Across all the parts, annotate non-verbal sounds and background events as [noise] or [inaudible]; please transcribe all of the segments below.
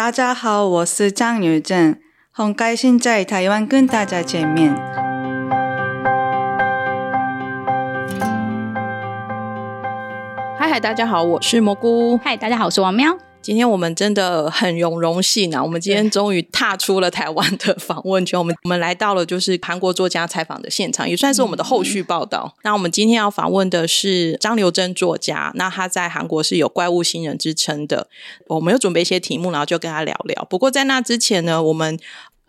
大家好，我是张友正，很开心在台湾跟大家见面。嗨嗨，大家好，我是蘑菇。嗨，大家好，我是王喵。今天我们真的很有荣幸啊！我们今天终于踏出了台湾的访问圈，我们我们来到了就是韩国作家采访的现场，也算是我们的后续报道。那我们今天要访问的是张刘珍作家，那他在韩国是有怪物新人之称的。我们有准备一些题目，然后就跟他聊聊。不过在那之前呢，我们。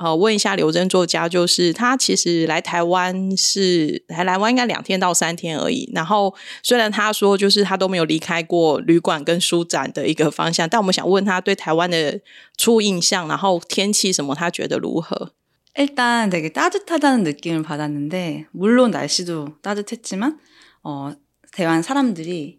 呃，问一下刘真作家，就是他其实来台湾是来台湾应该两天到三天而已。然后虽然他说就是他都没有离开过旅馆跟书展的一个方向，但我们想问他对台湾的初印象，然后天气什么，他觉得如何？일단되게따뜻하다는느낌을받았는데물론날씨도따뜻했지만어대만사람들이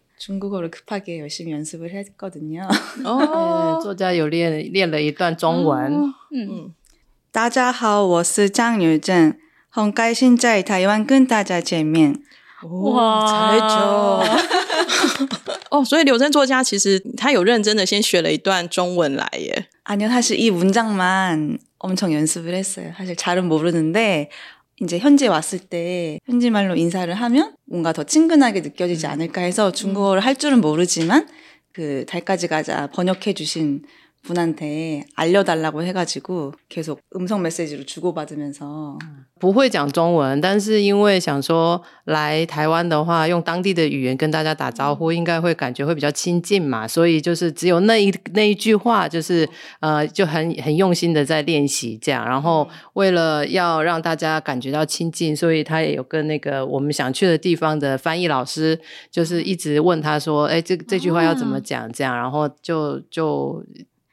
중국어를 급하게 열심히 연습을 했거든요. 어, 作家有练了一段中文。嗯，大家好，我是张雨正，很开心在台湾跟大家见面。 哇， 잘했죠. 어, 所以刘真作家其实他有认真的先学了一段中文来耶。 아니요, 사실 이 문장만 엄청 연습을 했어요. 사실 잘은 모르는데 이제 현지에 왔을 때 현지 말로 인사를 하면 뭔가 더 친근하게 느껴지지 않을까 해서 중국어를 할 줄은 모르지만 그 달까지 가자 번역해 주신 분한테 알려달라고 해가지고 계속 음성 메시지로 주고받으면서 不会讲中文，但是因为想说来台湾的话，用当地的语言跟大家打招呼，应该会感觉会比较亲近嘛，所以就是只有那一那一句话，就是呃就很很用心的在练习这样，然后为了要让大家感觉到亲近，所以他也有跟那个我们想去的地方的翻译老师，就是一直问他说，哎，这这句话要怎么讲这样，然后就就。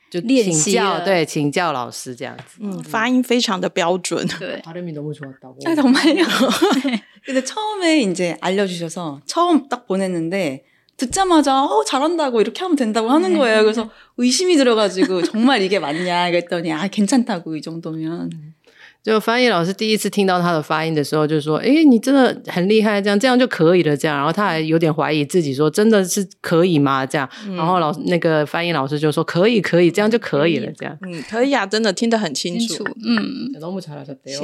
就请教，对，请教老师这样子。嗯，发音非常的标准。对，발음이너무좋았다 고。 [laughs] [laughs] 정말요근데처음에이제알려주셔서처음딱보냈는데듣자마자어잘한다고이렇게하면된다고하는거예요그래서의심이들어가지고정말이게맞냐그랬더니아괜찮다고이정도면 [laughs] 就翻译老师第一次听到他的发音的时候，就说：“哎，你真的很厉害，这样这样就可以了。”这样，然后他还有点怀疑自己，说：“真的是可以吗？”这样，然后老那个翻译老师就说：“可以，可以，这样就可以了。”这样，嗯，可以啊，真的听得很清楚。嗯，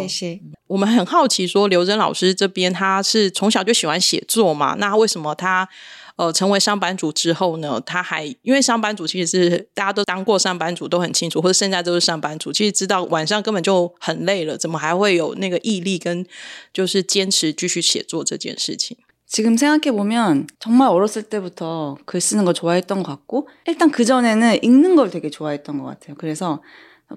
谢谢。我们很好奇，说刘真老师这边他是从小就喜欢写作嘛？那为什么他？呃，成为上班族之后呢，他还因为上班族其实是大家都当过上班族，都很清楚，或者现在都是上班族，其实知道晚上根本就很累了，怎么还会有那个毅力跟就是坚持继续写作这件事情？지금생각해보면정말어렸을때부터글쓰는거좋아했던것같고일단그전에는읽는걸되게좋아했던것같아요그래서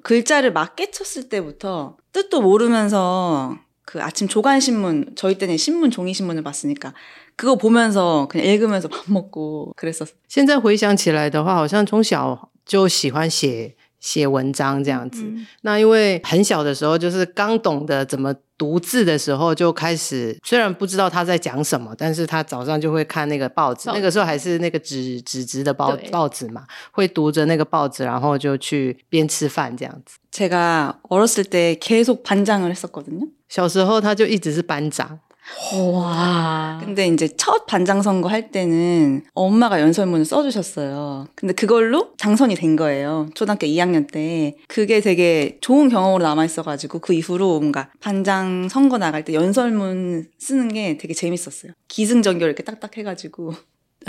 글자를맞게쳤을때부터뜻도모르면서그아침조간신문저희때는신문종이신문을봤으니까 그거보면서그냥읽으면서밥먹고그랬었现在回想起来的话，好像从小就喜欢写 写文章这样子。那因为很小的时候，就是刚懂得怎么读字的时候，就开始虽然不知道他在讲什么，但是他早上就会看那个报纸。那个时候还是那个纸纸质的报报纸嘛，会读着那个报纸，然后就去边吃饭这样子。제가어렸을때계속반장을했었거든요小时候他就一直是班长。 와. 근데 이제 첫 반장 선거 할 때는 엄마가 연설문을 써주셨어요. 근데 그걸로 당선이 된 거예요. 초등학교 2학년 때. 그게 되게 좋은 경험으로 남아있어가지고 그 이후로 뭔가 반장 선거 나갈 때 연설문 쓰는 게 되게 재밌었어요. 기승전결 이렇게 딱딱 해가지고.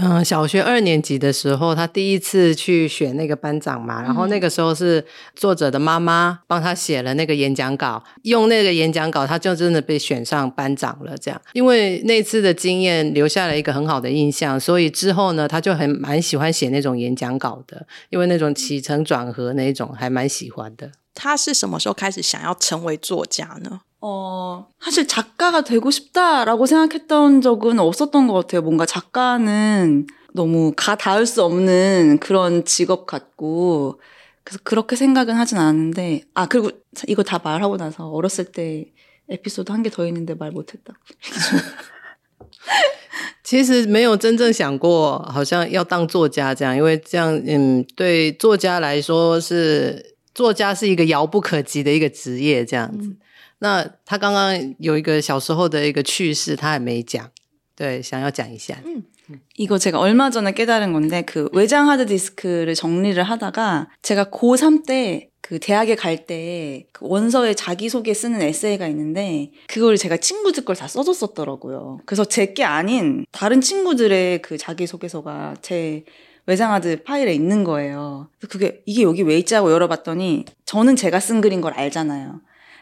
嗯，小学二年级的时候，他第一次去选那个班长嘛，然后那个时候是作者的妈妈帮他写了那个演讲稿，用那个演讲稿，他就真的被选上班长了。这样，因为那次的经验留下了一个很好的印象，所以之后呢，他就很蛮喜欢写那种演讲稿的，因为那种起承转合那种还蛮喜欢的。他是什么时候开始想要成为作家呢？ 어, 사실 작가가 되고 싶다라고 생각했던 적은 없었던 것 같아요. 뭔가 작가는 너무 가 닿을 수 없는 그런 직업 같고, 그래서 그렇게 생각은 하진 않았는데 아 그리고 이거 다 말하고 나서 어렸을 때 에피소드 한 개 더 있는데 말 못했다. [laughs] 其实没有真正想过，好像要当作家这样，因为这样，嗯，对作家来说是作家是一个遥不可及的一个职业，这样子。 那他刚刚有一个小时候的一个趣事，他还没讲，对，想要讲一下。 이거 제가 얼마 전에 깨달은 건데 그 외장 하드 디스크를 정리를 하다가 제가 고3 때 그 대학에 갈 때 그 원서에 자기소개 쓰는 에세이가 있는데 그걸 제가 친구들 걸 다 써줬었더라고요. 그래서 제 게 아닌 다른 친구들의 그 자기소개서가 제 외장하드 파일에 있는 거예요. 그래서 그게 이게 여기 왜 있지 하고 열어봤더니 저는 제가 쓴 글인 걸 알잖아요.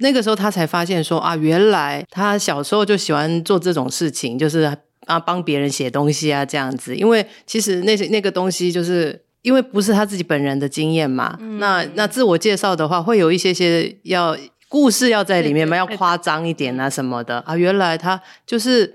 那个时候他才发现说啊，原来他小时候就喜欢做这种事情，就是啊帮别人写东西啊这样子。因为其实那些那个东西就是。因为不是他自己本人的经验嘛，那那自我介绍的话，会有一些些要故事要在里面嘛，要夸张一点啊什么的啊。原来他就是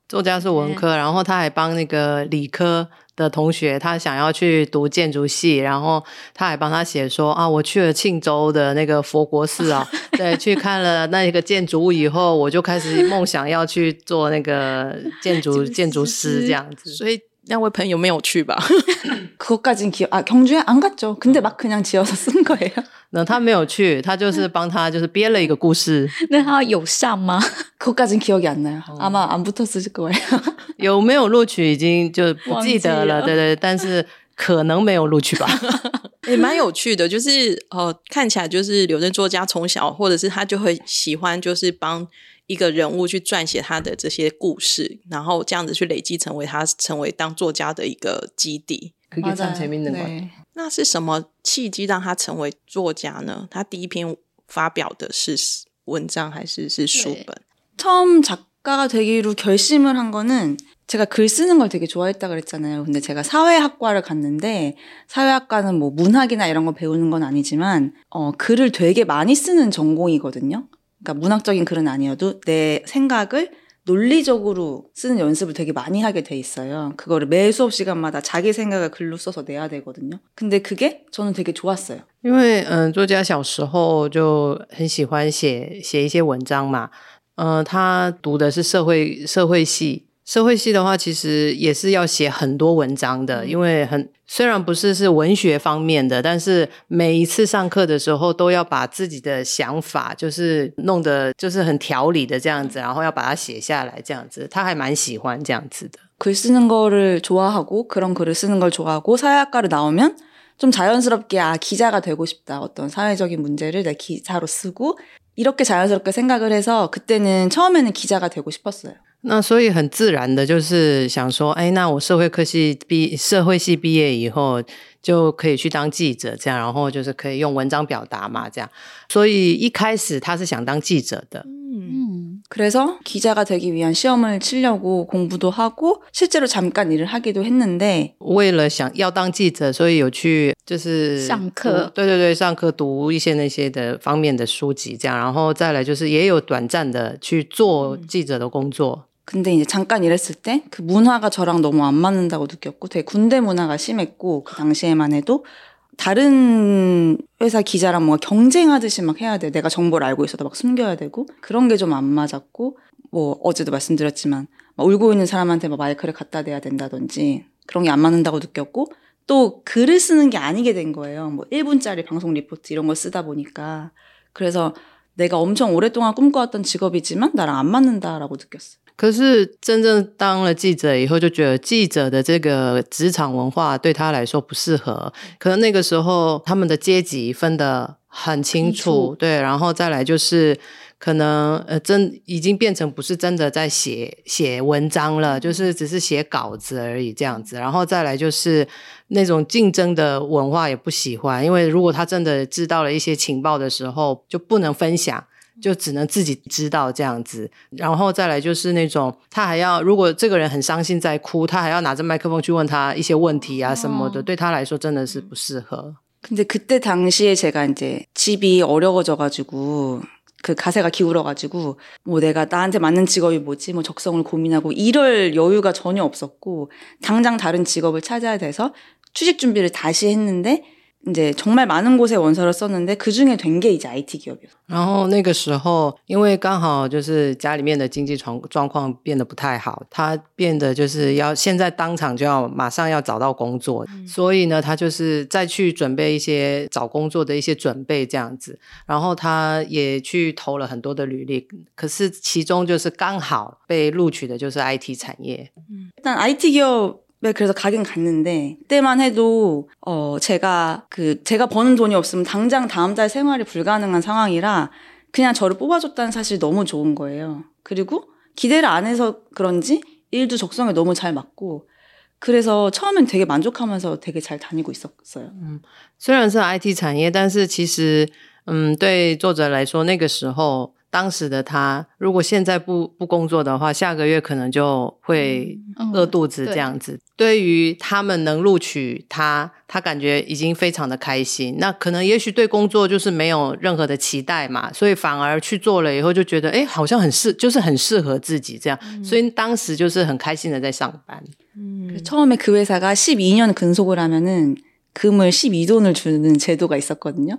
作家是文科，然后他还帮那个理科的同学，他想要去读建筑系，然后他还帮他写说啊，我去了庆州的那个佛国寺啊，[laughs] 对，去看了那个建筑物以后，我就开始梦想要去做那个建筑建筑师这样子。所以那位朋友没有去吧？ 그것까진 기억 아 경주에 안 갔죠. 근데 막 그냥 지어서 쓴 거예요. 那他没有去，他就是帮他就是编了一个故事，那他有上吗？ [laughs] 그것까진 기억이 안 나요. 아마 안 붙었을 거예요. [laughs] 有没有录取已经就不记得了，忘记了对对，但是可能没有录取吧。[laughs] 也蛮有趣的，就是呃，看起来就是刘正作家从小或者是他就会喜欢，就是帮一个人物去撰写他的这些故事，然后这样子去累积成为他成为当作家的一个基地。 그게 참 맞아요. 재밌는 것 같아요. 네. 那是什么契机让他成为作家呢？他第一篇发表的是文章还是是书本？ 처음 작가가 되기로 결심을 한 거는 제가 글 쓰는 걸 되게 좋아했다 그랬잖아요. 근데 제가 사회학과를 갔는데 사회학과는 뭐 문학이나 이런 거 배우는 건 아니지만 어 글을 되게 많이 쓰는 전공이거든요. 그러니까 문학적인 글은 아니어도 내 생각을 논리적으로 쓰는 연습을 되게 많이 하게 돼 있어요. 그거를 매 수업 시간마다 자기 생각을 글로 써서 내야 되거든요. 근데 그게 저는 되게 좋았어요. 因为嗯，作家小时候就很喜欢写写一些文章嘛。嗯，他读的是社会社会系， 社会系的话，其实也是要写很多文章的，因为很虽然不是是文学方面的，但是每一次上课的时候都要把自己的想法就是弄得就是很条理的这样子，然后要把它写下来这样子。他还蛮喜欢这样子的。 글 쓰는 거를 좋아하고 그런 글을 쓰는 걸 좋아하고 사회학과를 나오면 좀 자연스럽게 아 기자가 되고 싶다 어떤 사회적인 문제를 내 기사로 쓰고 이렇게 자연스럽게 생각을 해서 그때는 처음에는 기자가 되고 싶었어요. 那所以很自然的，就是想说，哎，那我社会科系毕社会系毕业以后，就可以去当记者，这样，然后就是可以用文章表达嘛，这样。所以一开始他是想当记者的，嗯， 그래서 기자가 되기 위한 시험을 치려고 공부도 하고 실제로 잠깐 일을 하기도 했는데 为了想要当记者，所以有去就是上课读对对对，上课读一些那些的方面的书籍，这样，然后再来就是也有短暂的去做记者的工作。 근데 이제 잠깐 일했을 때 그 문화가 저랑 너무 안 맞는다고 느꼈고 되게 군대 문화가 심했고 그 당시에만 해도 다른 회사 기자랑 뭔가 경쟁하듯이 막 해야 돼. 내가 정보를 알고 있어도 막 숨겨야 되고 그런 게 좀 안 맞았고 뭐 어제도 말씀드렸지만 막 울고 있는 사람한테 막 마이크를 갖다 대야 된다든지 그런 게 안 맞는다고 느꼈고 또 글을 쓰는 게 아니게 된 거예요. 뭐 1분짜리 방송 리포트 이런 걸 쓰다 보니까 그래서 내가 엄청 오랫동안 꿈꿔왔던 직업이지만 나랑 안 맞는다라고 느꼈어요. 可是真正当了记者以后，就觉得记者的这个职场文化对他来说不适合。可能那个时候他们的阶级分得很清楚，对，然后再来就是可能呃，真已经变成不是真的在写写文章了，就是只是写稿子而已这样子。然后再来就是那种竞争的文化也不喜欢，因为如果他真的知道了一些情报的时候，就不能分享。就只能自己知道这样子，然后再来就是那种他还要，如果这个人很伤心在哭，他还要拿着麦克风去问他一些问题啊什么的，对他来说真的是不适合。 근데 그때 당시에 제가 이제 집이 어려워져가지고 그 가세가 기울어가지고 뭐 내가 나한테 맞는 직업이 뭐지 뭐 적성을 고민하고 이럴 여유가 전혀 없었고 당장 다른 직업을 찾아야 돼서 취직 준비를 다시 했는데 이제 정말 많은 곳에 원서를 썼는데 그 중에 된 게 이제 IT 기업이었어요. 然后那个时候，因为刚好就是家里面的经济状状况变得不太好，他变得就是要现在当场就要马上要找到工作，所以呢，他就是再去准备一些找工作的一些准备这样子。然后他也去投了很多的履历，可是其中就是刚好被录取的就是 IT 产业。 일단 IT 기 업 에 그래서 가긴 갔는데 그때만 해도 어 제가 그 제가 버는 돈이 없으면 당장 다음 달 생활이 불가능한 상황이라 그냥 저를 뽑아줬다는 사실이 너무 좋은 거예요. 그리고 기대를 안 해서 그런지 일도 적성에 너무 잘 맞고 그래서 처음엔 되게 만족하면서 되게 잘 다니고 있었어요. 虽然是 IT 产业，但是其实，嗯，对作者来说，那个时候 当时的他，如果现在不不工作的话，下个月可能就会饿肚子这样子。对于他们能录取他，他感觉已经非常的开心。那可能也许对工作就是没有任何的期待嘛，所以反而去做了以后就觉得，哎，好像很适，就是很适合自己这样。所以当时就是很开心的在上班。 그 처음에 그 회사가 12년 근속을 하면은 금을 12돈을 주는 제도가 있었거든요.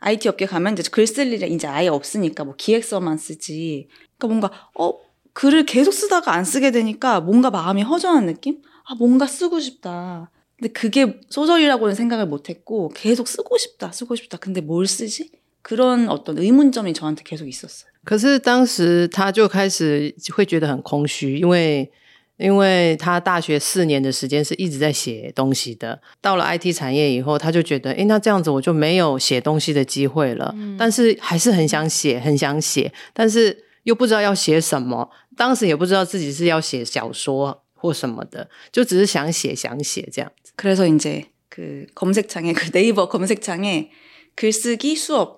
IT 업계 가면 이제 글 쓸 일이 이제 아예 없으니까 뭐 기획서만 쓰지. 그러니까 뭔가 어 글을 계속 쓰다가 안 쓰게 되니까 뭔가 마음이 허전한 느낌? 아 뭔가 쓰고 싶다. 근데 그게 소설이라고는 생각을 못했고 계속 쓰고 싶다, 쓰고 싶다. 근데 뭘 쓰지? 그런 어떤 의문점이 저한테 계속 있었어요. 可是当时他就开始会觉得很空虚，因为 因为他大学四年的时间是一直在写东西的，到了 IT 产业以后，他就觉得，诶，那这样子我就没有写东西的机会了。但是还是很想写，很想写，但是又不知道要写什么。当时也不知道自己是要写小说或什么的，就只是想写，想写这样子。 그래서 이제 그 검색창에 그 네이버 검색창에 글쓰기 수업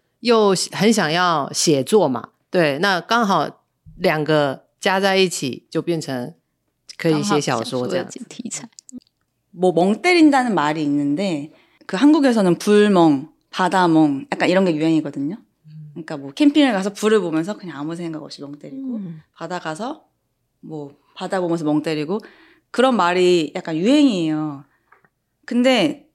又很想要写作嘛，对，那刚好两个加在一起就变成可以写小说这样子。题材。 뭐 멍 때린다는 말이 있는데 그 한국에서는 불멍, 바다멍 약간 이런 게 유행이거든요. 그러니까 뭐 캠핑을 가서 불을 보면서 그냥 아무 생각 없이 멍 때리고 음. 바다 가서 뭐 바다 보면서 멍 때리고 그런 말이 약간 유행이에요. 근데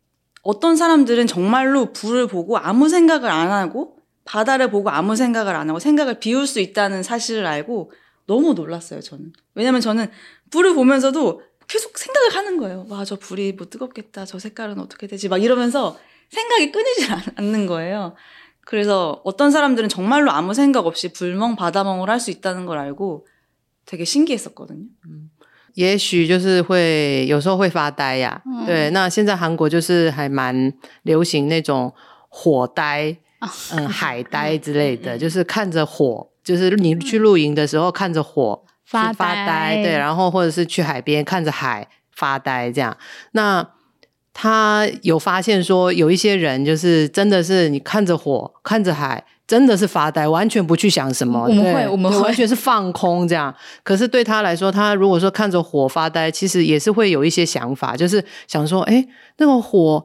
어떤 사람들은 정말로 불을 보고 아무 생각을 안 하고 바다를 보고 아무 생각을 안 하고 생각을 비울 수 있다는 사실을 알고 너무 놀랐어요, 저는. 왜냐면 저는 불을 보면서도 계속 생각을 하는 거예요. 와, 저 불이 뭐 뜨겁겠다. 저 색깔은 어떻게 되지? 막 이러면서 생각이 끊이질 [laughs] 않- 않는 거예요. 그래서 어떤 사람들은 정말로 아무 생각 없이 불멍, 바다멍을 할 수 있다는 걸 알고 되게 신기했었거든요. 也许就是会有时候会发呆呀、嗯对，那现在韩国就是还蛮流行那种火呆， 嗯，[laughs] 海呆之类的，就是看着火，就是你去露营的时候看着火发发呆对，然后或者是去海边看着海发呆这样。那他有发现说，有一些人就是真的是你看着火，看着海，真的是发呆，完全不去想什么。我们对会我们会完全是放空这样。可是对他来说，他如果说看着火发呆，其实也是会有一些想法，就是想说，哎，那个火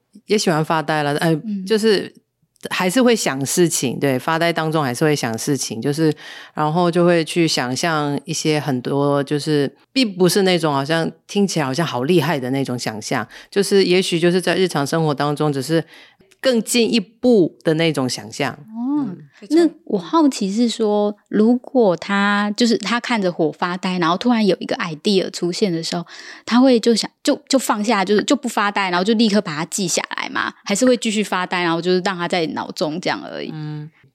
也喜欢发呆了，呃，嗯。就是还是会想事情，对，发呆当中还是会想事情，就是然后就会去想象一些很多，就是并不是那种好像听起来好像好厉害的那种想象，就是也许就是在日常生活当中，只是更进一步的那种想象。哦，那我好奇是说，如果他就是他看着火发呆，然后突然有一个 idea 出现的时候，他会就想就就放下，就是就不发呆，然后就立刻把它记下来吗？还是会继续发呆，然后就是让他在脑中这样而已？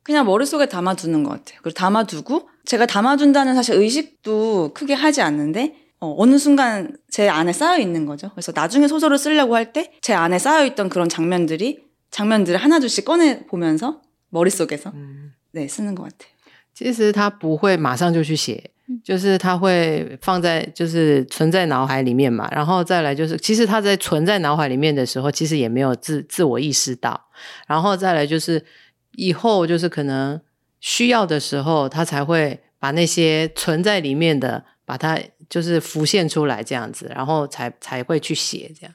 그냥 머릿속에 담아두는 것 같아요. 그리고 담아두고 제가 담아둔다는 사실 의식도 크게 하지 않는데 어, 어느 순간 제 안에 쌓여 있는 거죠. 그래서 나중에 소설을 쓰려고 할 때 제 안에 쌓여 있던 그런 장면들이 장면들을 하나둘씩 꺼내 보면서 머릿속에서 네 쓰는 것 같아요. 其实他不会马上就去写，就是他会放在就是存在脑海里面嘛，然后再来就是，其实他在存在脑海里面的时候，其实也没有自自我意识到，然后再来就是以后就是可能需要的时候，他才会把那些存在里面的把它就是浮现出来这样子，然后才才会去写这样。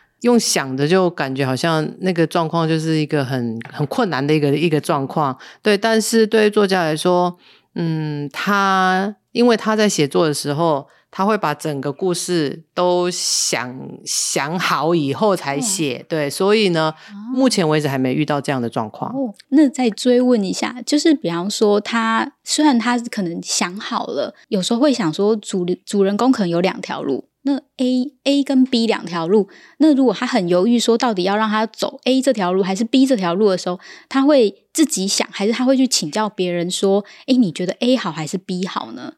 用想的就感觉好像那个状况就是一个很很困难的一个一个状况，对。但是对作家来说，嗯，他因为他在写作的时候，他会把整个故事都想想好以后才写，对。所以呢，目前为止还没遇到这样的状况。哦，那再追问一下，就是比方说他虽然他可能想好了，有时候会想说主主人公可能有两条路。那 A A 跟 B 两条路，那如果他很犹豫，说到底要让他走 A 这条路还是 B 这条路的时候，他会自己想，还是他会去请教别人说：“哎，你觉得 A 好还是 B 好呢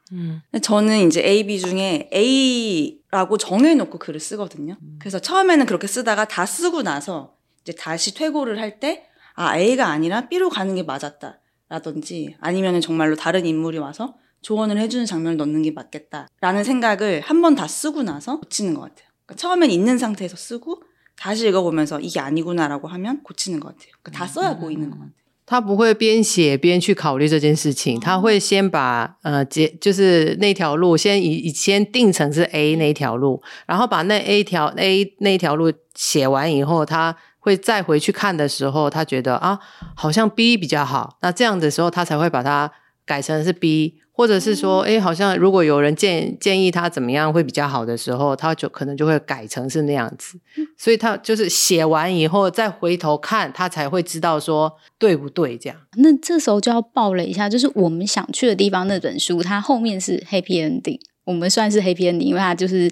근데 저는 이제 A, B 중에 A라고 정해놓고 글을 쓰거든요. 그래서 처음에는 그렇게 쓰다가 다 쓰고 나서 이제 다시 퇴고를 할 때, 아, A가 아니라 B로 가는 게 맞았다. 라든지 아니면은 정말로 다른 인물이 와서 조언을 해주는 장면을 넣는 게 맞겠다. 라는 생각을 한 번 다 쓰고 나서 고치는 것 같아요. 그러니까 처음엔 있는 상태에서 쓰고 다시 읽어보면서 이게 아니구나라고 하면 고치는 것 같아요. 그러니까 다 써야 보이는 것 같아요. 他不会边写边去考虑这件事情，他会先把呃结就是那条路先以以先定成是 A 那条路，然后把那 A 条 A 那条路写完以后，他会再回去看的时候，他觉得啊好像 B 比较好，那这样的时候他才会把它 改成是 B。或者是说，哎，好像如果有人建建议他怎么样会比较好的时候，他就可能就会改成是那样子。所以他就是写完以后再回头看，他才会知道说对不对这样。那这时候就要报了一下，就是我们想去的地方那本书，它后面是 Happy Ending，我们算是 Happy Ending，因为它就是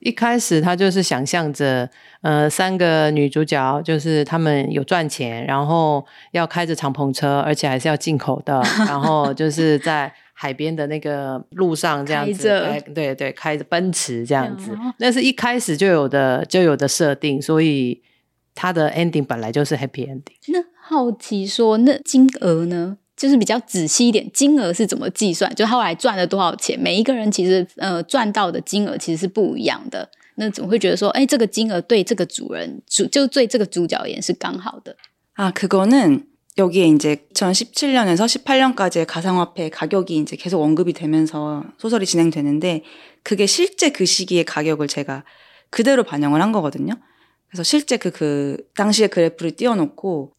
一开始他就是想象着，呃，三个女主角就是他们有赚钱，然后要开着敞篷车，而且还是要进口的，然后就是在。海边的那个路上这样子，对对，开着奔驰这样子，那是一开始就有的就有的设定，所以它的 ending 本来就是 happy ending。那好奇说，那金额呢？就是比较仔细一点，金额是怎么计算？就后来赚了多少钱？每一个人其实呃赚到的金额其实是不一样的。那怎么会觉得说，哎，这个金额对这个主人主就对这个主角而言是刚好的啊？그거는 여기에 이제 2017년에서 18년까지의 가상화폐 가격이 이제 계속 언급이 되면서 소설이 진행되는데 그게 실제 그 시기의 가격을 제가 그대로 반영을 한 거거든요. 그래서 실제 그, 그, 당시에 그래프를 띄워놓고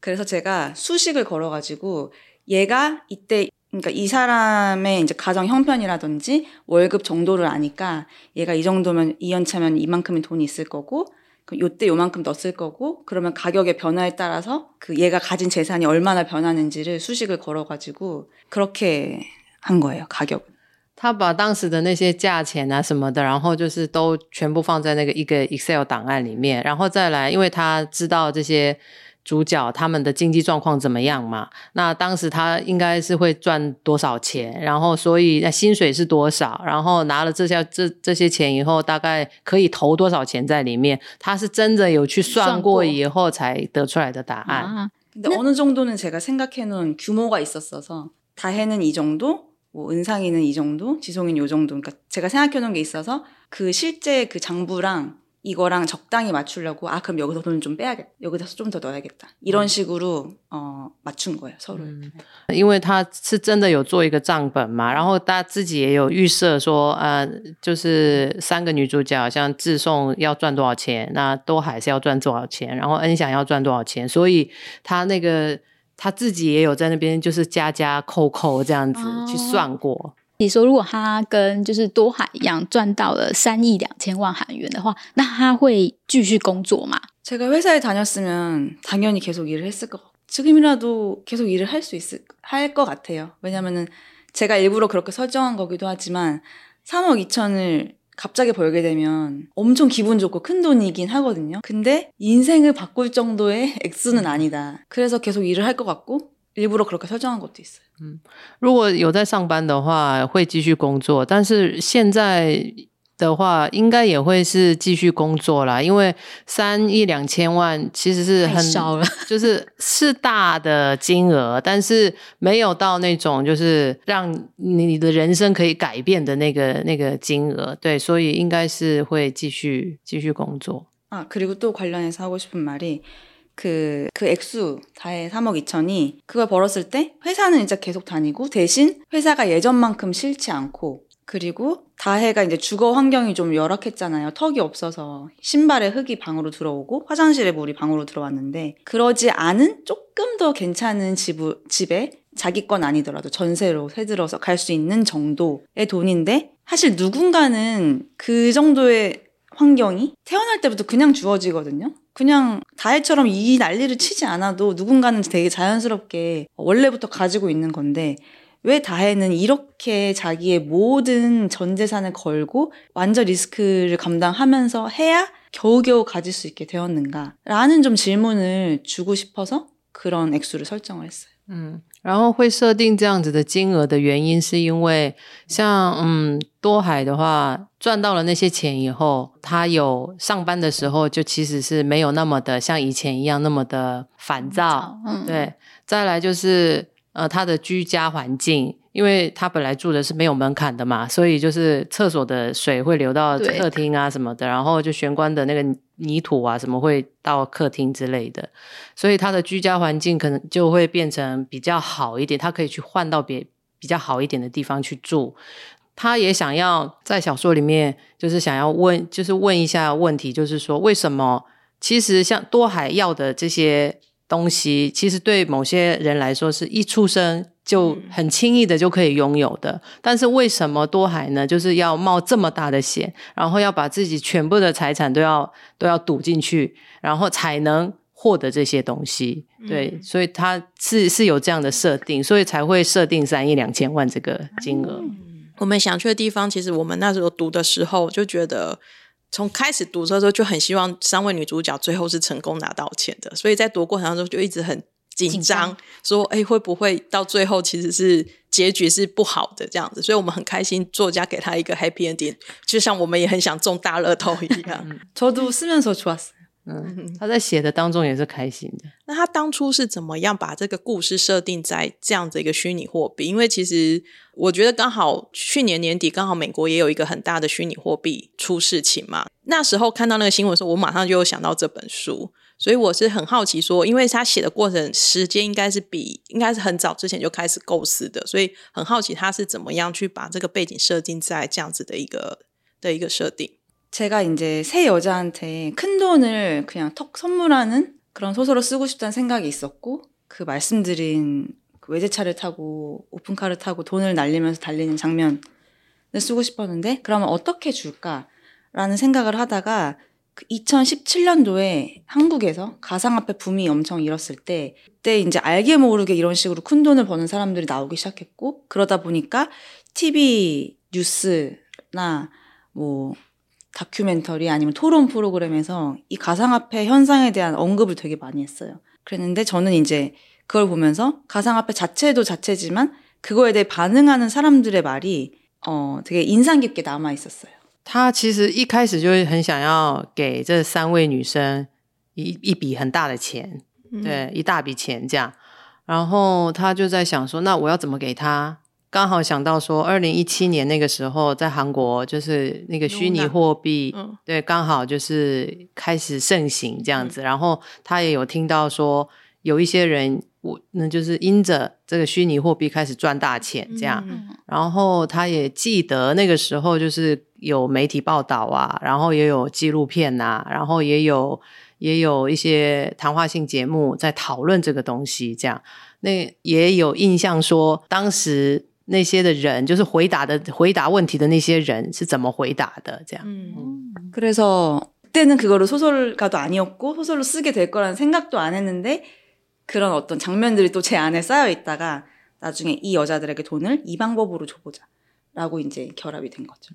그래서제가수식을걸어가지고얘가이때그러니까이사람의이제가정형편이라든지월급정도를아니까얘가이정도면이연차면이만큼의돈이있을거고 요때 요만큼 넣었을 거고 그러면 가격의 변화에 따라서 그 얘가 가진 재산이 얼마나 변하는지를 수식을 걸어가지고 그렇게 한 거예요 가격은. 他把当时的那些价钱啊什么的，然后就是都全部放在那个一个 Excel 档案里面，然后再来，因为他知道这些 主角他们的经济状况怎么样嘛？那当时他应该是会赚多少钱？然后所以那薪水是多少？然后拿了这些这这些钱以后，大概可以投多少钱在里面？他是真的有去算过以后才得出来的答案。근데어느정도는제가생각해놓은규모가있었어서다해는이정도뭐은상이는이정도지송이는요정도그러니까제가생각해놓은게있어서그실제그장부랑 이거랑 적당히 맞추려고 아 그럼 여기서 돈을 좀 빼야겠다 여기서 좀 더 넣어야겠다 이런 식으로 어 맞춘 거예요 서로. 因为他是真的有做一个账本嘛，然后大家自己也有预设说，呃，就是三个女主角，像志颂要赚多少钱，那多海是要赚多少钱，然后恩祥要赚多少钱，所以他那个他自己也有在那边就是加加扣扣这样子去算过。 你说如果他跟就是多海一样赚到了三亿两千万韩元的话，那他会继续工作吗？ 제가 회사에 다녔으면 당연히 계속 일을 했을 것 같아요. 지금이라도 계속 일을 할 수 있을 할 것 같아요. 왜냐면은 제가 일부러 그렇게 설정한 거기도 하지만 3억 2천을 갑자기 벌게 되면 엄청 기분 좋고 큰 돈이긴 하거든요. 근데 인생을 바꿀 정도의 액수는 아니다. 그래서 계속 일을 할 것 같고 일부러 그렇게 설정한 것도 있어요. 嗯，如果有在上班的话，会继续工作，但是现在的话，应该也会是继续工作啦，因为三亿两千万其实是很少了，[laughs] 就是是大的金额，但是没有到那种就是让你的人生可以改变的那个那个金额。对，所以应该是会继续继续工作。아그리고또관련해서하고싶은말이 그 그 액수다해3억 2천이 그걸 벌었을 때 회사는이제계속 다니고 대신 회사가 예전만큼 싫지 않고 그리고 다해가 이제 주거 환경이 좀 열악했잖아요. 턱이 없어서 신발에 흙이 방으로 들어오고 화장실에 물이 방으로 들어왔는데 그러지 않은 조금 더 괜찮은 집, 집에 자기 건 아니더라도 전세로 새들어서 갈 수 있는 정도의 돈인데 사실 누군가는 그 정도의 환경이 태어날 때부터 그냥 주어지거든요. 그냥 다혜처럼 이 난리를 치지 않아도 누군가는 되게 자연스럽게 원래부터 가지고 있는 건데 왜 다혜는 이렇게 자기의 모든 전 재산을 걸고 완전 리스크를 감당하면서 해야 겨우겨우 가질 수 있게 되었는가? 라는 좀 질문을 주고 싶어서 그런 액수를 설정을 했어요. 嗯，然后会设定这样子的金额的原因，是因为像嗯多海的话，赚到了那些钱以后，他有上班的时候，就其实是没有那么的像以前一样那么的烦躁。嗯，对，再来就是呃他的居家环境，因为他本来住的是没有门槛的嘛，所以就是厕所的水会流到客厅啊什么的，然后就玄关的那个泥土啊什么会到客厅之类的，所以他的居家环境可能就会变成比较好一点，他可以去换到别比较好一点的地方去住。他也想要在小说里面，就是想要问，就是问一下问题，就是说为什么其实像多海要的这些东西，其实对某些人来说是一出生就很轻易的就可以拥有的，但是为什么多海呢？就是要冒这么大的险，然后要把自己全部的财产都要都要赌进去，然后才能。获得这些东西，对，所以他是是有这样的设定，所以才会设定三亿两千万这个金额。我们想去的地方，其实我们那时候读的时候就觉得，从开始读的时候就很希望三位女主角最后是成功拿到钱的，所以在读过程当中就一直很紧紧张张，说哎会不会到最后其实是结局是不好的这样子，所以我们很开心作家给他一个 happy ending，就像我们也很想中大乐透一样。 [laughs] 저도 쓰면서 좋았어요. 嗯，他在写的当中也是开心的。那他当初是怎么样把这个故事设定在这样子一个虚拟货币？因为其实 我觉得刚好去年年底刚好美国也有一个很大的虚拟货币出事情嘛。那时候看到那个新闻的时候，我马上就有想到这本书，所以我是很好奇说，因为他写的过程时间应该是比应该是很早之前就开始构思的，所以很好奇他是怎么样去把这个背景设定在这样子的一个的一个设定。 제가 이제 새 여자한테 큰 돈을 그냥 턱 선물하는 그런 소설을 쓰고 싶다는 생각이 있었고 그 말씀드린 그 외제차를 타고 오픈카를 타고 돈을 날리면서 달리는 장면을 쓰고 싶었는데 그러면 어떻게 줄까라는 생각을 하다가 그 2017년도에 한국에서 가상화폐 붐이 엄청 일었을 때 그때 이제 알게 모르게 이런 식으로 큰 돈을 버는 사람들이 나오기 시작했고 그러다 보니까 TV 뉴스나 뭐 다큐멘터리 아니면 토론 프로그램에서 이 가상화폐 현상에 대한 언급을 되게 많이 했어요. 그랬는데 저는 이제 그걸 보면서 가상화폐 자체도 자체지만 그거에 대해 반응하는 사람들의 말이 어 되게 인상 깊게 남아 있었어요. 他其实一开始就很想要给这三位女生一一笔很大的钱，对，一大笔钱这样。然后他就在想说，那我要怎么给他？刚好想到说，二零一七年那个时候在韩国，就是那个虚拟货币，嗯对，刚好就是开始盛行这样子。然后他也有听到说， 有一些人，我那就是因着这个虚拟货币开始赚大钱这样。嗯然后他也记得那个时候就是有媒体报道啊，然后也有纪录片呐、然后也有也有一些谈话性节目在讨论这个东西，这样那也有印象说当时那些的人就是回答的回答问题的那些人是怎么回答的，这样。嗯 그래서 그때는 그거를 소설가도 아니었고 소설로 쓰게 될 거라는 생각도 안 했는데 그런 어떤 장면들이 또 제 안에 쌓여 있다가 나중에 이 여자들에게 돈을 이 방법으로 줘보자. 라고 이제 결합이 된 거죠.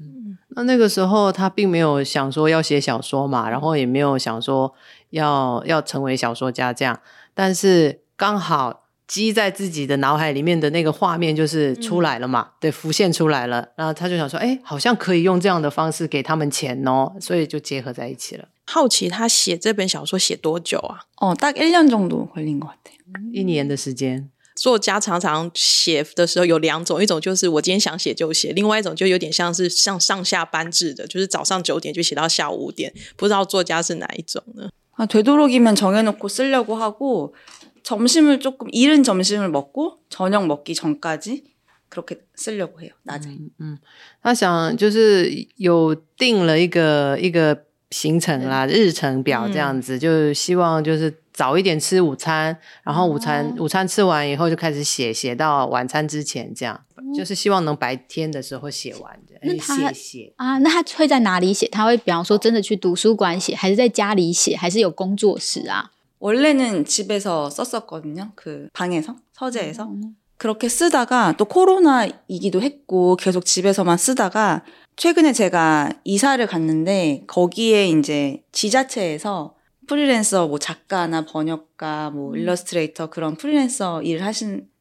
那那个时候他并没有想说要写小说嘛，然后也没有想说要要成为小说家这样，但是刚好积在自己的脑海里面的那个画面就是出来了嘛，对，浮现出来了，然后他就想说，哎，好像可以用这样的方式给他们钱哦，所以就结合在一起了。 好奇他写这本小说写多久啊？ 어, 딱 1년 정도 걸린 것 같아요. 一年的时间，作家常常写的时候有两种，一种就是我今天想写就写，另外一种就有点像是像上下班制的，就是早上九点就写到下午五点。不知道作家是哪一种呢？ 아, 되도록이면 정해놓고 쓰려고 하고 점심을 조금 이른 점심을 먹고 저녁 먹기 전까지 그렇게 쓰려고 해요. 낮에. 嗯，他想就是有定了一个一个 行程啦、日程表这样子，就希望就是早一点吃午餐，然后午餐、午餐吃完以后就开始写，写到晚餐之前，这样、就是希望能白天的时候写完的，那他写写。啊，那他会在哪里写？他会比方说真的去图书馆写，还是在家里写，还是有工作室啊？ 원래는 집에서 썼었거든요. 그 방에서 서재에서 그렇게 쓰다가 또 코로나이기도 했고 계속 집에서만 쓰다가 최근에 제가 이사를 갔는데 거기에 이제 지자체에서 프리랜서 뭐 작가나 번역가 뭐 일러스트레이터 그런 프리랜서 일을 하시는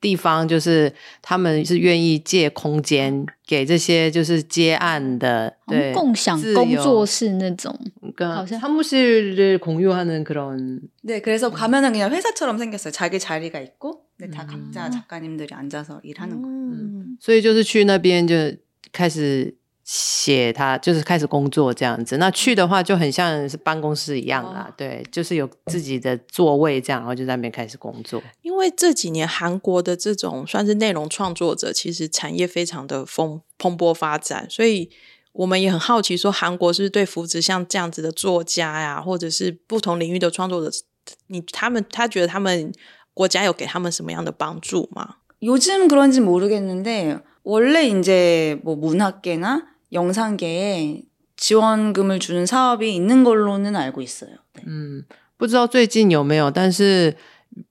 地方，就是他们是愿意借空间给这些就是接案的，对，共享自由工作室那种。跟好像 사무실을 공유하는 그런 네, 그래서 가면은 그냥 회사처럼 생겼어요. 자기 자리가 있고, 네, 다 각자 작가님들이 앉아서 일하는 거예요. 嗯，所以就是去那边就开始 写他，就是开始工作这样子。那去的话就很像是办公室一样啦，哦对，就是有自己的座位这样，然后就在那边开始工作。因为这几年韩国的这种算是内容创作者，其实产业非常的丰蓬勃发展，所以我们也很好奇，说韩国是不是对扶植像这样子的作家呀，或者是不同领域的创作者，你他们他觉得他们国家有给他们什么样的帮助吗？ 요즘 그런지 모르겠는데 원래 이제 뭐 문학계나 영상계에 지원금을 주는 사업이 있는 걸로는 알고 있어요. 네. 嗯，不知道最近有没有，但是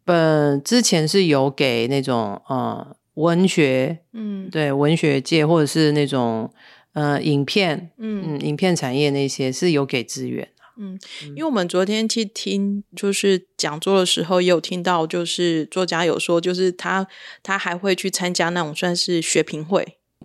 本之前是有给那种呃文学，嗯对文学界或者是那种呃影片，嗯嗯，影片产业那些是有给资源。嗯，因为我们昨天去听就是讲座的时候，也有听到，就是作家有说，就是他他还会去参加那种算是学评会。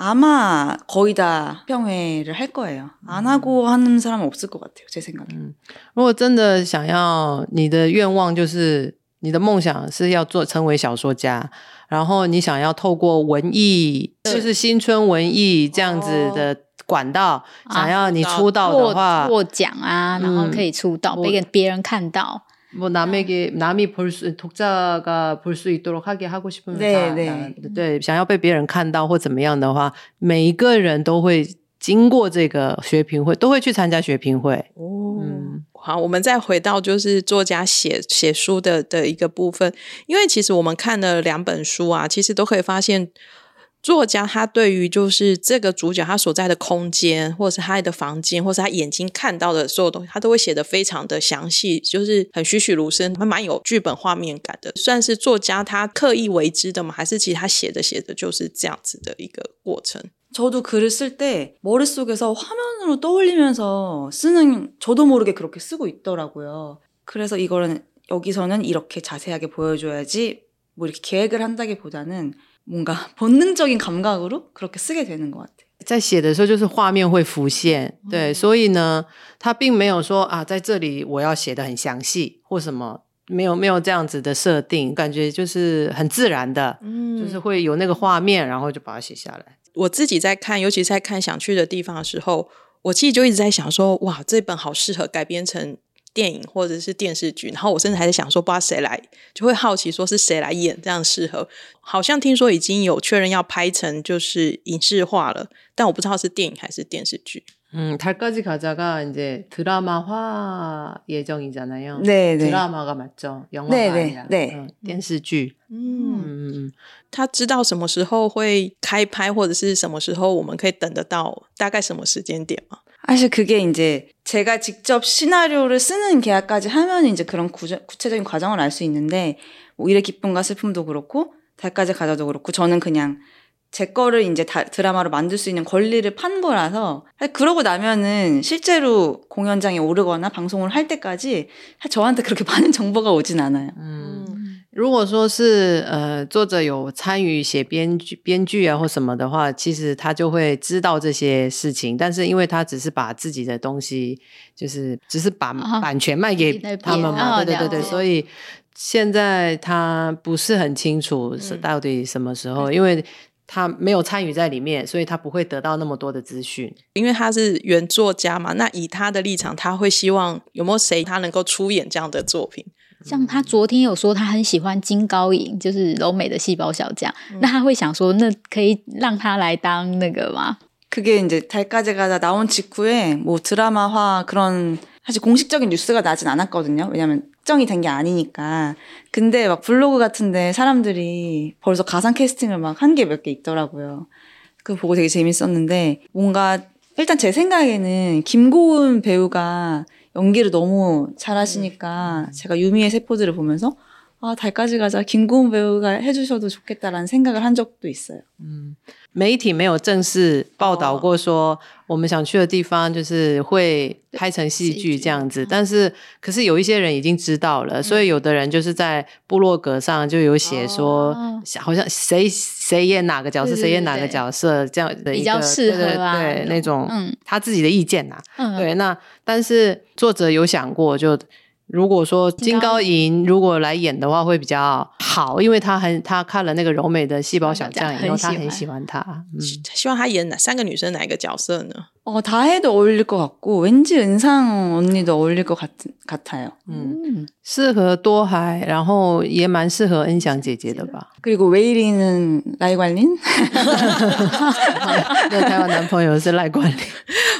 아마 거의 다 평회를 할 거예요. 안 하고 하는 사람은 없을 것 같아요. 제 생각에. 如果真的想要你的愿望就是你的梦想是要做成为小说家，然后你想要透过文艺，就是新春文艺这样子的管道，想要你出道的话，获获奖啊，然后可以出道，嗯被别人看到。 뭐 남에게 남이 볼 수 독자가 볼 수 있도록 하게 하고 싶으면 네, 다, 네. 다- 对，想要被别人看到或怎么样的话，每一个人都会经过这个学评会，都会去参加学评会。哦嗯好，我们再回到就是作家写写书的的一个部分，因为其实我们看了两本书啊，其实都可以发现， 作家他对于就是这个主角他所在的空间，或者是他的房间，或是他眼睛看到的所有东西，他都会写得非常的详细，就是很栩栩如生，还蛮有剧本画面感的。算是作家他刻意为之的吗？还是其实他写的写的就是这样子的一个过程？ 저도 글을 쓸 때 머릿속에서 화면으로 떠올리면서 쓰는 저도 모르게 그렇게 쓰고 있더라고요. 그래서 이거는 여기서는 이렇게 자세하게 보여줘야지 뭐 이렇게 계획을 한다기보다는 뭔가 본능적인 감각으로 그렇게 쓰게 되는 것 같아요. 在写的时候，就是画面会浮现，对，所以呢，他并没有说啊，在这里我要写的很详细或什么，没有没有这样子的设定，感觉就是很自然的，嗯就是会有那个画面，然后就把它写下来。我自己在看，尤其是在看想去的地方的时候，我其实就一直在想说，哇，这本好适合改编成 电影或者是电视剧。然后我甚至还在想说，不知道谁来，就会好奇说是谁来演这样适合。好像听说已经有确认要拍成就是影视化了，但我不知道是电影还是电视剧。 음, 달까지 가자가 이제 드라마화 예정이잖아요. 네, 네. 드라마가 맞죠? 영화가 네, 네, 아니라 네. 응, 电视剧.嗯， 음, 他知道什么时候会开拍，或者是什么时候我们可以等得到，大概什么时间点吗？ 사실 그게 이제 제가 직접 시나리오를 쓰는 계약까지 하면 이제 그런 구조, 구체적인 과정을 알 수 있는데 뭐 일의 기쁨과 슬픔도 그렇고 달까지 가자도 그렇고 저는 그냥 제 거를 이제 다, 드라마로 만들 수 있는 권리를 판 거라서 사실 그러고 나면은 실제로 공연장에 오르거나 방송을 할 때까지 저한테 그렇게 많은 [laughs] 정보가 오진 않아요. 嗯，如果说是呃作者有参与写编剧编剧啊或什么的话，其实他就会知道这些事情。但是因为他只是把自己的东西，就是只是把啊版权卖给他们嘛，编对对对对，哦所以现在他不是很清楚是到底什么时候，因为他没有参与在里面，所以他不会得到那么多的资讯。因为他是原作家嘛，那以他的立场，他会希望有没有谁他能够出演这样的作品？像他昨天有说他很喜欢金高银，就是柔美的细胞小将，那他会想说，那可以让他来当那个吗？ 그게 이제 달까지 가다 나온 직후에 뭐 드라마화 그런 사실 공식적인 뉴스가 나진 않았거든요. 왜냐면 특정이 된 게 아니니까. 근데 막 블로그 같은데 사람들이 벌써 가상 캐스팅을 막 한 게 몇 개 있더라고요. 그거 보고 되게 재밌었는데 뭔가 일단 제 생각에는 김고은 배우가 연기를 너무 잘하시니까 제가 유미의 세포들을 보면서 아 달까지 가자. 김고은 배우가 해주셔도 좋겠다라는 생각을 한 적도 있어요. 媒体没有正式报道过说我们想去的地方就是会拍成戏剧这样子，但是可是有一些人已经知道了，所以有的人就是在部落格上就有写说，哦。好像谁谁演哪个角色，谁演哪个角色这样的一比较个适合对对啊对那种嗯。他自己的意见呐、嗯，对，那但是作者有想过就。如果说金金高高银如果来演的话会比较好，因为他很他看了那个柔美的细胞小将以后，他很很喜欢喜欢他。嗯，希望他演哪三个女生哪一个角色呢？ 어, 다 해도 어울릴 것 같고, 왠지 은상 언니도 어울릴 것 같, 같아요. 嗯，适合多海，然后也蛮适合恩祥姐姐的吧？ 그리고 웨이리는 라이관린? [laughs] 那台湾男朋友是赖冠霖，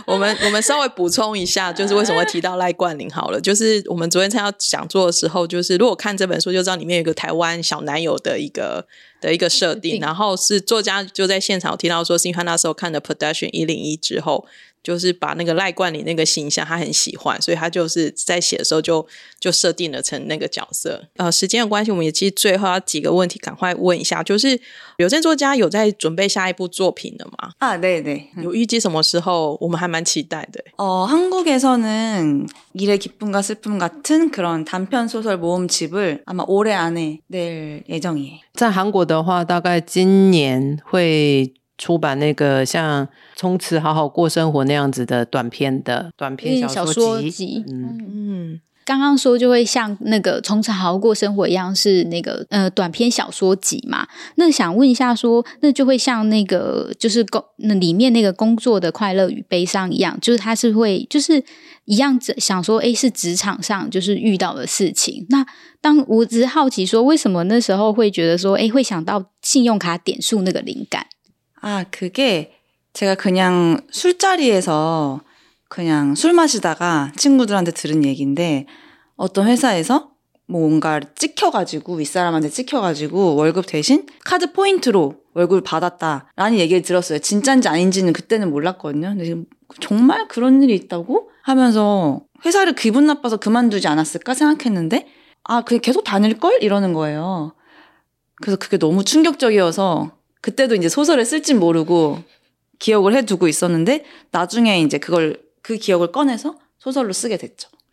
[laughs] 我们我们稍微补充一下，[laughs] 就是为什么会提到赖冠霖好了，就是我们昨天参加讲座的时候，就是如果看这本书就知道里面有一个台湾小男友的一个的一个设定，然后是作家就在现场有提到说，是因为他那时候看了《Production 一零一》之后。就是把那个赖冠霖那个形象，他很喜欢，所以他就是在写的时候就就设定了成那个角色。呃，时间的关系，我们也其实最后要几个问题赶快问一下，就是有些作家有在准备下一部作品了吗？ 아, 네네. 有预计什么时候？我们还蛮期待的。 어, 한국에서는 일의 기쁨과 슬픔 같은 그런 단편 소설 모음집을 아마 올해 안에 낼 예정이에요. 在韩国的话，大概今年会 出版那个像《从此好好过生活》那样子的短篇的短篇小。说集，嗯，嗯。嗯，刚刚说就会像那个从此好好过生活一样，是那个呃短篇小说集嘛？那想问一下说那就会像那个就是工那里面那个工作的快乐与悲伤一样，就是他是会就是一样子想说，诶，是职场上就是遇到的事情。那当我只是好奇说，为什么那时候会觉得说，诶，会想到信用卡点数那个灵感？ 아, 그게 제가 그냥 술자리에서 그냥 술 마시다가 친구들한테 들은 얘기인데 어떤 회사에서 뭐 뭔가를 찍혀가지고 윗사람한테 찍혀가지고 월급 대신 카드 포인트로 월급을 받았다라는 얘기를 들었어요. 진짜인지 아닌지는 그때는 몰랐거든요. 근데 정말 그런 일이 있다고 하면서 회사를 기분 나빠서 그만두지 않았을까 생각했는데 아, 그게 계속 다닐 걸? 이러는 거예요. 그래서 그게 너무 충격적이어서 그때도 이제 소설을 쓸진 모르고 기억을 해두고 있었는데 나중에 이제 그걸 그 기억을 꺼내서 소설로 쓰게 됐죠.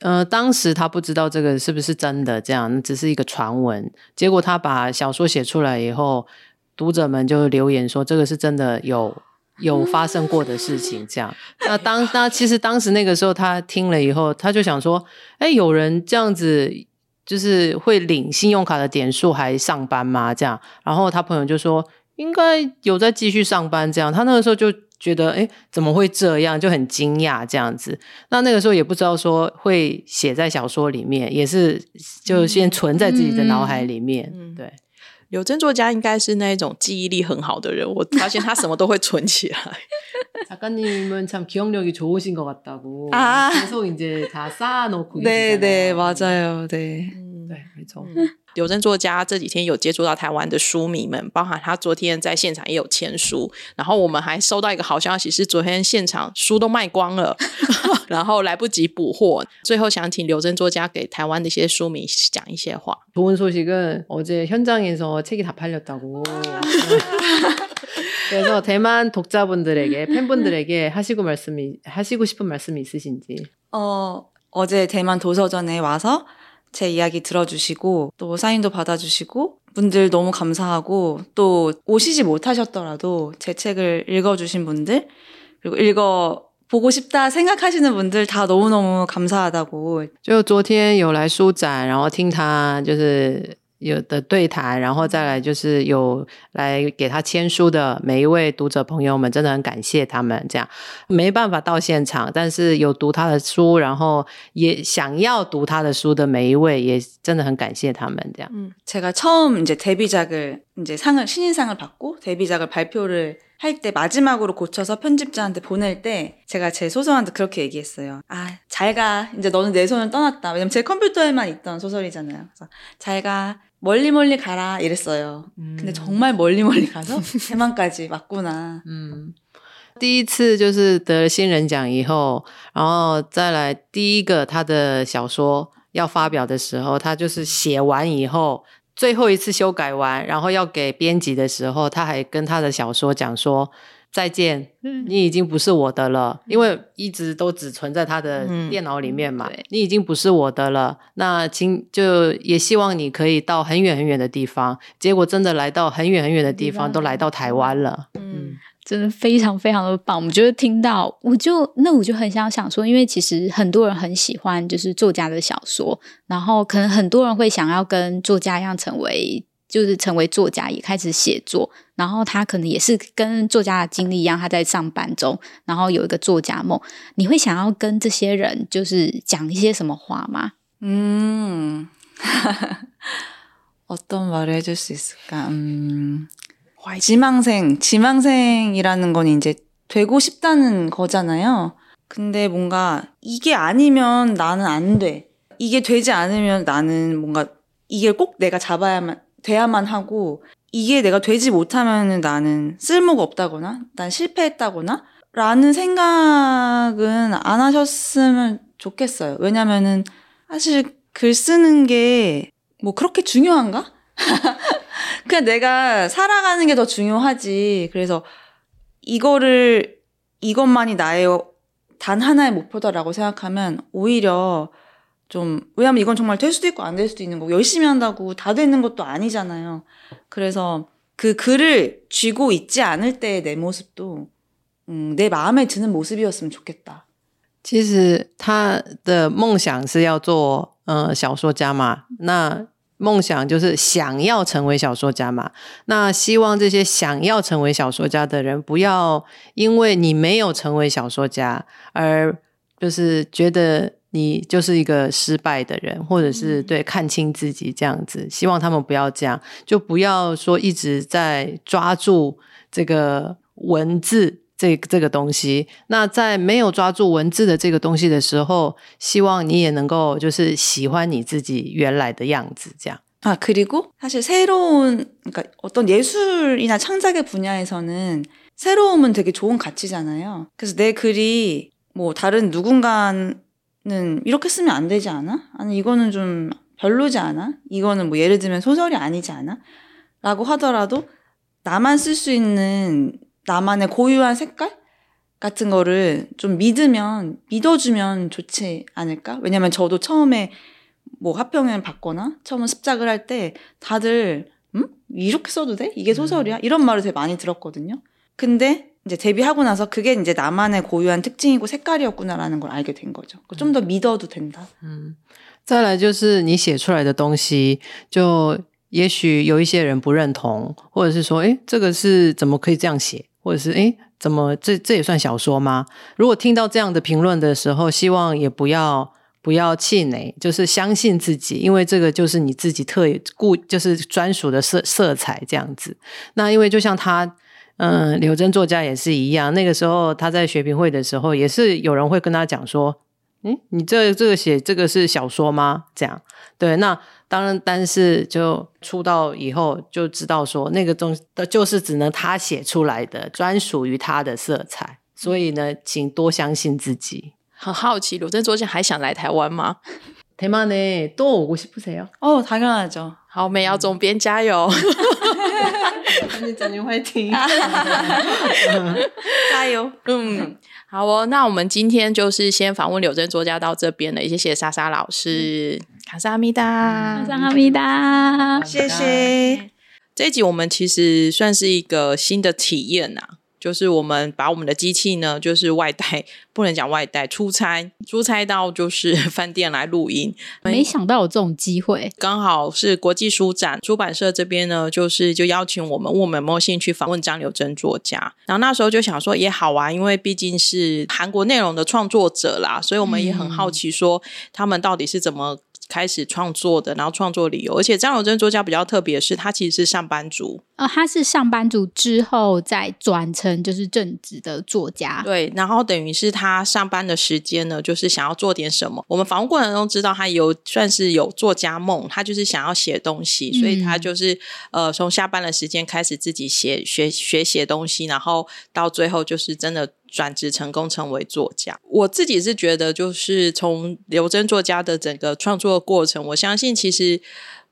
呃，当时他不知道这个是不是真的，这样只是一个传闻。结果他把小说写出来以后，读者们就留言说这个是真的有有发生过的事情。这样，那当那其实当时那个时候他听了以后，他就想说，哎，有人这样子就是会领信用卡的点数还上班吗？这样，然后他朋友就说应该有在继续上班。这样，他那个时候就。觉得哎，怎么会这样？就很惊讶这样子。那那个时候也不知道说会写在小说里面，也是就先存在自己的脑海里面。嗯对， 柳真作家应该是那一种记忆力很好的人，我发现他什么都会存起来。 [laughs] 작가님은 참 기억력이 좋으신 것 같다고. [laughs] 아. 계속 이제 다 쌓아놓고 네, 계시잖아요. 네, 맞아요. 네. 네, 그렇 죠. 柳真作家这几天有接触到台湾的书迷们，包含他昨天在现场也有签书，然后我们还收到一个好消息，是昨天现场书都卖光了，[laughs] 然后来不及补货。最后想请柳真作家给台湾的一些书迷讲一些话。 좋은 소식은 어제 현장에서 책이 다 팔렸다고. 그래서 대만 독자분들에게 팬분들에게 하시고 말씀이 하시고 싶은 말씀이 있으신지. 어, 어제 대만 도서전에 와서 제 이야기 들어주시고 또 사인도 받아주시고 분들 너무 감사하고 또 오시지 못하셨더라도 제 책을 읽어주신 분들 그리고 읽어 보고 싶다 생각하시는 분들 다 너무너무 감사하다고 就昨天有来书展，然后听他就是 有的对谈，然后再来就是有来给他签书的每一位读者朋友们，真的很感谢他们。这样没办法到现场，但是有读他的书，然后也想要读他的书的每一位，也真的很感谢他们。这样， 제가 처음 이제 데뷔작을 이제 상을 신인상을 받고 데뷔작을 발표를 할 때 마지막으로 고쳐서 편집자한테 보낼 때 제가 제 소설한테 그렇게 얘기했어요. 아, 잘 가. 이제 너는 내 손을 떠났다. 왜냐면 제 컴퓨터에만 있던 소설이잖아요. 그래서 잘 가. 멀리 멀리 가라 이랬어요. 근데 정말 멀리 멀리 가서 [laughs] 대만까지 왔구나. 嗯，第一次就是得了新人奖以后，然后再来第一个他的小说要发表的时候，他就是写完以后， 最后一次修改完，然后要给编辑的时候，他还跟他的小说讲说。再见，你已经不是我的了，因为一直都只存在他的嗯电脑里面嘛。对你已经不是我的了，那请就也希望你可以到很远很远的地方。结果真的来到很远很远的地方，都来到台湾了。嗯，真的非常非常的棒。我们觉得听到，我就那我就很想想说，因为其实很多人很喜欢就是作家的小说，然后可能很多人会想要跟作家一样成为。就是成为作家，也开始写作，然后他可能也是跟作家的经历一样，他在上班中，然后有一个作家梦。你会想要跟这些人就是讲一些什么话吗？ 음. 어떤 말을 해줄 수 있을까? 음. 지망생, 지망생이라는 건 이제 되고 싶다는 거잖아요. 근데 뭔가 이게 아니면 나는 안 돼. 이게 되지 않으면 나는 뭔가 이게 꼭 내가 잡아야만, 돼야만 하고, 이게 내가 되지 못하면 나는 쓸모가 없다거나, 난 실패했다거나, 라는 생각은 안 하셨으면 좋겠어요. 왜냐면은, 사실 글 쓰는 게 뭐 그렇게 중요한가? [laughs] 그냥 내가 살아가는 게 더 중요하지. 그래서 이거를, 이것만이 나의 단 하나의 목표다라고 생각하면 오히려 좀, 왜냐면 이건 정말 될 수도 있고 안 될 수도 있는 거고, 열심히 한다고 다 되는 것도 아니잖아요. 그래서 그 글을 쥐고 있지 않을 때의 내 모습도, 음, 내 마음에 드는 모습이었으면 좋겠다. 其实他的梦想是要做呃小说家嘛，那 梦想就是想要成为小说家嘛。那希望这些想要成为小说家的人，不要因为你没有成为小说家，而就是觉得你就是一个失败的人，或者是对看清自己这样子。希望他们不要这样，就不要说一直在抓住这个文字。这这个东西，那在没有抓住文字的这个东西的时候，希望你也能够就是喜欢你自己原来的样子，这样。 아, 그리고 사실 새로운, 그러니까 어떤 예술이나 창작의 분야에서는 새로움은 되게 좋은 가치잖아요. 그래서 내 글이 뭐 다른 누군가는 이렇게 쓰면 안 되지 않아? 아니, 이거는 좀 별로지 않아? 이거는 뭐 예를 들면 소설이 아니지 않아? 라고 하더라도 나만 쓸 수 있는 나만의 고유한 색깔? 같은 거를 좀 믿으면, 믿어주면 좋지 않을까? 왜냐면 저도 처음에 뭐 합평을 받거나 처음 습작을 할 때 다들 음? 이렇게 써도 돼? 이게 소설이야? 이런 말을 되게 많이 들었거든요. 근데 이제 데뷔하고 나서 그게 이제 나만의 고유한 특징이고 색깔이었구나라는 걸 알게 된 거죠. 좀 더 믿어도 된다. 嗯，再来就是你写出来的东西，就也许有一些人不认同，或者是说，诶，这个是怎么可以这样写， 或者是诶，怎么这这也算小说吗？如果听到这样的评论的时候，希望也不要不要气馁，就是相信自己，因为这个就是你自己特固，就是专属的色色彩这样子。那因为就像他，嗯，刘真作家也是一样，那个时候他在学评会的时候，也是有人会跟他讲说，嗯，你这这个写这个是小说吗？这样对，那当然，但是就出道以后就知道说，那个东的就是只能他写出来的，专属于他的色彩。所以呢，请多相信自己。很好奇，刘真昨天还想来台湾吗？[laughs] 台湾呢，多我是不谁哦。哦，당연하죠。好，美瑶总编加油！你真的会听，[laughs] 加油。嗯，好哦。那我们今天就是先访问柳真作家到这边了，谢谢莎莎老师， 卡萨米达，卡萨米达，谢谢。这一集我们其实算是一个新的体验呐。就是我们把我们的机器呢，就是外带，不能讲外带，出差，出差到就是 [laughs] 饭店来录音。没想到有这种机会，刚好是国际书展出版社这边呢，就是就邀请我们，问我们有没有兴趣访问张柳珍作家。然后那时候就想说也好啊，因为毕竟是韩国内容的创作者啦，所以我们也很好奇说他们到底是怎么。开始创作的，然后创作理由，而且张友珍作家比较特别的是，他其实是上班族。呃，他是上班族之后再转成就是正职的作家。对，然后等于是他上班的时间呢，就是想要做点什么。我们访问过程中知道他有算是有作家梦，他就是想要写东西，所以他就是呃从下班的时间开始自己写学学写东西，然后到最后就是真的。转职成功成为作家，我自己是觉得，就是从刘真作家的整个创作过程，我相信其实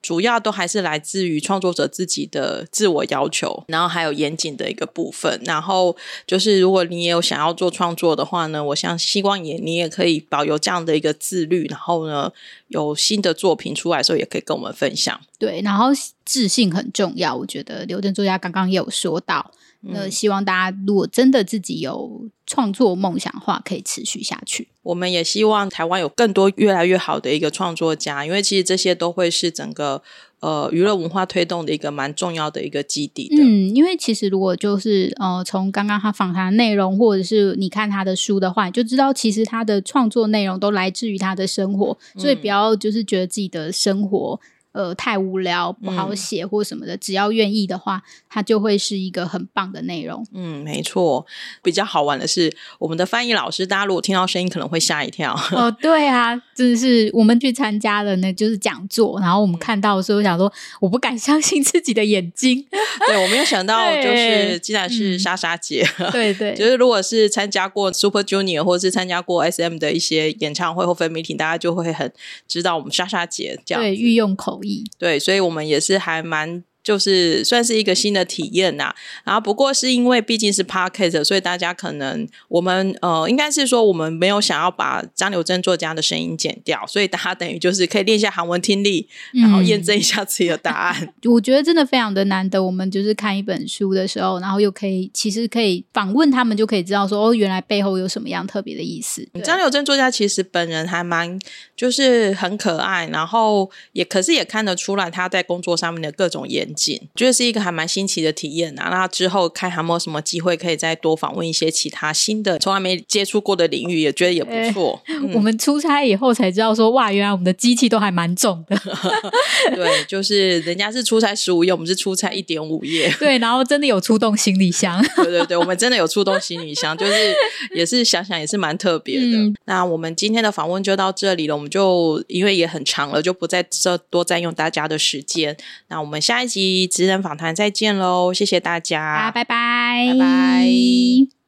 主要都还是来自于创作者自己的自我要求，然后还有严谨的一个部分。然后就是如果你也有想要做创作的话呢，我像希望也你也可以保有这样的一个自律，然后呢有新的作品出来的时候，也可以跟我们分享。对，然后自信很重要，我觉得刘真作家刚刚也有说到。那希望大家如果真的自己有创作梦想的话，可以持续下去。我们也希望台湾有更多越来越好的一个创作家，因为其实这些都会是整个呃娱乐文化推动的一个蛮重要的一个基地的。嗯，因为其实如果就是呃从刚刚他访谈内容，或者是你看他的书的话，你就知道其实他的创作内容都来自于他的生活，所以不要就是觉得自己的生活。呃，太无聊不好写或什么的，只要愿意的话，它就会是一个很棒的内容。嗯，没错。比较好玩的是，我们的翻译老师，大家如果听到声音，可能会吓一跳。哦，[laughs] 对啊，真的是我们去参加了那就是讲座，然后我们看到的时候，想说我不敢相信自己的眼睛。[laughs] 对，我没有想到，就是竟然是莎莎姐。[laughs] 对对，就是如果是参加过 Super Junior 或者是参加过 SM 的一些演唱会或分 meeting，大家就会很知道我们莎莎姐这样。对，御用口。对，所以我们也是还蛮。就是算是一个新的体验呐，然后不过是因为毕竟是 podcast，所以大家可能我们呃应该是说我们没有想要把张柳珍作家的声音剪掉，所以大家等于就是可以练一下韩文听力，然后验证一下自己的答案。[laughs] 我觉得真的非常的难得，我们就是看一本书的时候，然后又可以其实可以访问他们，就可以知道说哦，原来背后有什么样特别的意思。张柳珍作家其实本人还蛮就是很可爱，然后也可是也看得出来他在工作上面的各种严。觉得是一个还蛮新奇的体验啊！那之后看还有没有什么机会可以再多访问一些其他新的、从来没接触过的领域，也觉得也不错。我们出差以后才知道说，哇，原来我们的机器都还蛮重的。[laughs] [laughs] 对，就是人家是出差十五页，我们是出差一点五页。[laughs] 对，然后真的有出动行李箱。对对对，我们真的有出动行李箱，就是也是想想也是蛮特别的。那我们今天的访问就到这里了，我们就因为也很长了，就不再这多占用大家的时间。那我们下一集。职人访谈再见喽，谢谢大家，拜拜，拜拜。